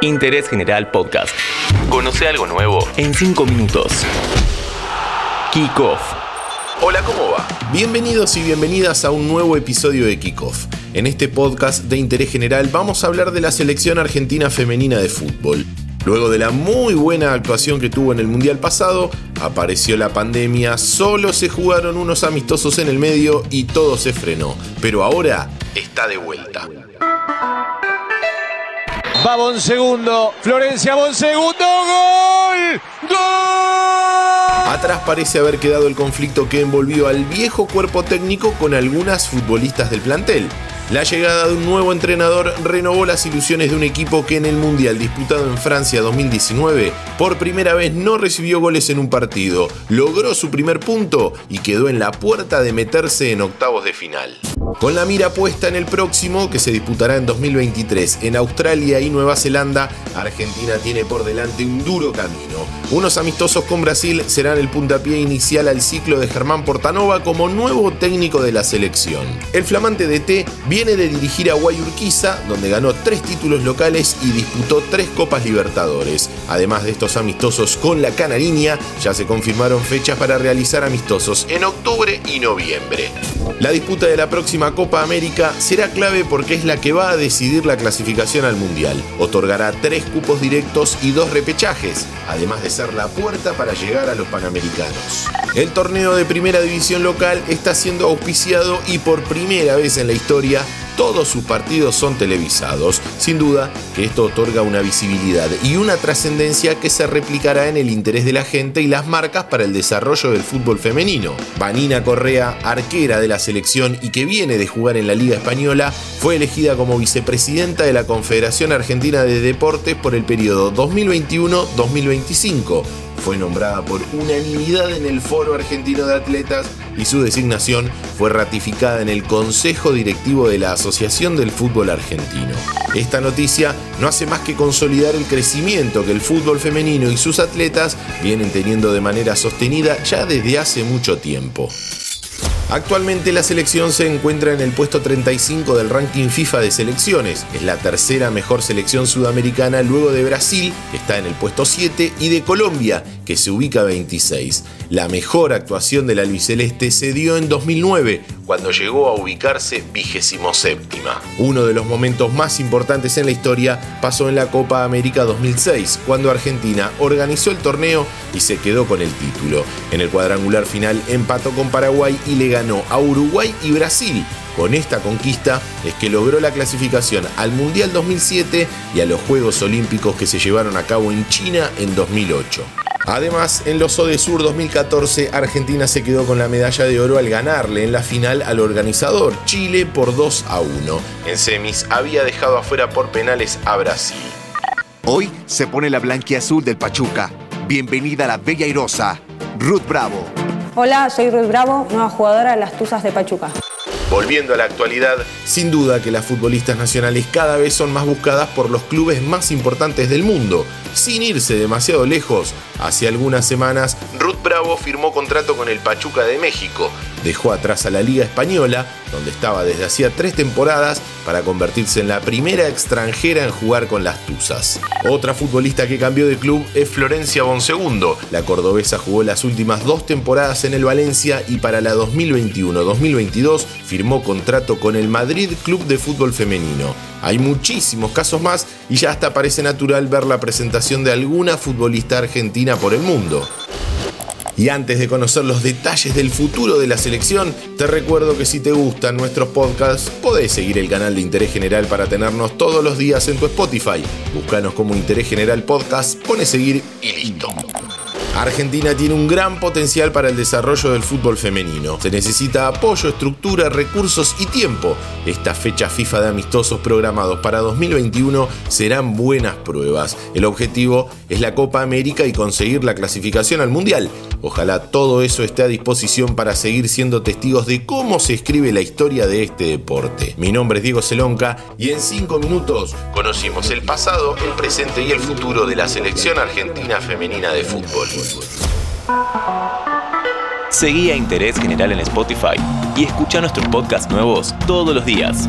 Interés General Podcast. Conoce algo nuevo en 5 minutos. Kickoff. Hola, ¿cómo va? Bienvenidos y bienvenidas a un nuevo episodio de Kickoff. En este podcast de interés general vamos a hablar de la selección argentina femenina de fútbol. Luego de la muy buena actuación que tuvo en el Mundial pasado, apareció la pandemia, solo se jugaron unos amistosos en el medio y todo se frenó. Pero ahora está de vuelta. Va Bonsegundo. Florencia Bonsegundo. ¡Gol! ¡Gol! Atrás parece haber quedado el conflicto que envolvió al viejo cuerpo técnico con algunas futbolistas del plantel. La llegada de un nuevo entrenador renovó las ilusiones de un equipo que en el Mundial disputado en Francia 2019 por primera vez no recibió goles en un partido, logró su primer punto y quedó en la puerta de meterse en octavos de final. Con la mira puesta en el próximo, que se disputará en 2023 en Australia y Nueva Zelanda, Argentina tiene por delante un duro camino. Unos amistosos con Brasil serán el puntapié inicial al ciclo de Germán Portanova como nuevo técnico de la selección. El flamante DT viene de dirigir a Guayurquiza, donde ganó tres títulos locales y disputó tres Copas Libertadores. Además de estos amistosos con la Canariña, ya se confirmaron fechas para realizar amistosos en octubre y noviembre. La disputa de la próxima Copa América será clave porque es la que va a decidir la clasificación al Mundial. Otorgará tres cupos directos y dos repechajes, además de ser la puerta para llegar a los Panamericanos. El torneo de primera división local está siendo auspiciado y por primera vez en la historia todos sus partidos son televisados. Sin duda que esto otorga una visibilidad y una trascendencia que se replicará en el interés de la gente y las marcas para el desarrollo del fútbol femenino. Vanina Correa, arquera de la selección y que viene de jugar en la Liga Española, fue elegida como vicepresidenta de la Confederación Argentina de Deportes por el periodo 2021-2025 fue nombrada por unanimidad en el Foro Argentino de Atletas y su designación fue ratificada en el Consejo Directivo de la Asociación del Fútbol Argentino. Esta noticia no hace más que consolidar el crecimiento que el fútbol femenino y sus atletas vienen teniendo de manera sostenida ya desde hace mucho tiempo. Actualmente la selección se encuentra en el puesto 35 del ranking FIFA de selecciones. Es la tercera mejor selección sudamericana luego de Brasil, que está en el puesto 7, y de Colombia, que se ubica 26. La mejor actuación de la albiceleste se dio en 2009, cuando llegó a ubicarse vigésimo séptima. Uno de los momentos más importantes en la historia pasó en la Copa América 2006, cuando Argentina organizó el torneo y se quedó con el título. En el cuadrangular final empató con Paraguay y le ganó a Uruguay y Brasil. Con esta conquista es que logró la clasificación al Mundial 2007 y a los Juegos Olímpicos que se llevaron a cabo en China en 2008. Además, en los Sur 2014, Argentina se quedó con la medalla de oro al ganarle en la final al organizador, Chile, por 2 a 1. En semis había dejado afuera por penales a Brasil. Hoy se pone la blanquiazul del Pachuca. Bienvenida a la Bella Irosa, Ruth Bravo. Hola, soy Ruth Bravo, nueva jugadora de las Tuzas de Pachuca. Volviendo a la actualidad, sin duda que las futbolistas nacionales cada vez son más buscadas por los clubes más importantes del mundo. Sin irse demasiado lejos, hace algunas semanas Ruth Bravo firmó contrato con el Pachuca de México, dejó atrás a la Liga Española, donde estaba desde hacía tres temporadas, para convertirse en la primera extranjera en jugar con las Tuzas. Otra futbolista que cambió de club es Florencia Bonsegundo. La cordobesa jugó las últimas dos temporadas en el Valencia y para la 2021-2022 firmó contrato con el Madrid Club de Fútbol Femenino. Hay muchísimos casos más y ya hasta parece natural ver la presentación de alguna futbolista argentina por el mundo. Y antes de conocer los detalles del futuro de la selección, te recuerdo que si te gustan nuestros podcasts, podés seguir el canal de Interés General para tenernos todos los días en tu Spotify. Búscanos como Interés General Podcast, pone seguir y listo. Argentina tiene un gran potencial para el desarrollo del fútbol femenino. Se necesita apoyo, estructura, recursos y tiempo. Estas fechas FIFA de amistosos programados para 2021 serán buenas pruebas. El objetivo es la Copa América y conseguir la clasificación al Mundial. Ojalá todo eso esté a disposición para seguir siendo testigos de cómo se escribe la historia de este deporte. Mi nombre es Diego Celonca y en 5 minutos conocimos el pasado, el presente y el futuro de la selección argentina femenina de fútbol. Seguí a Interés General en Spotify y escucha nuestros podcasts nuevos todos los días.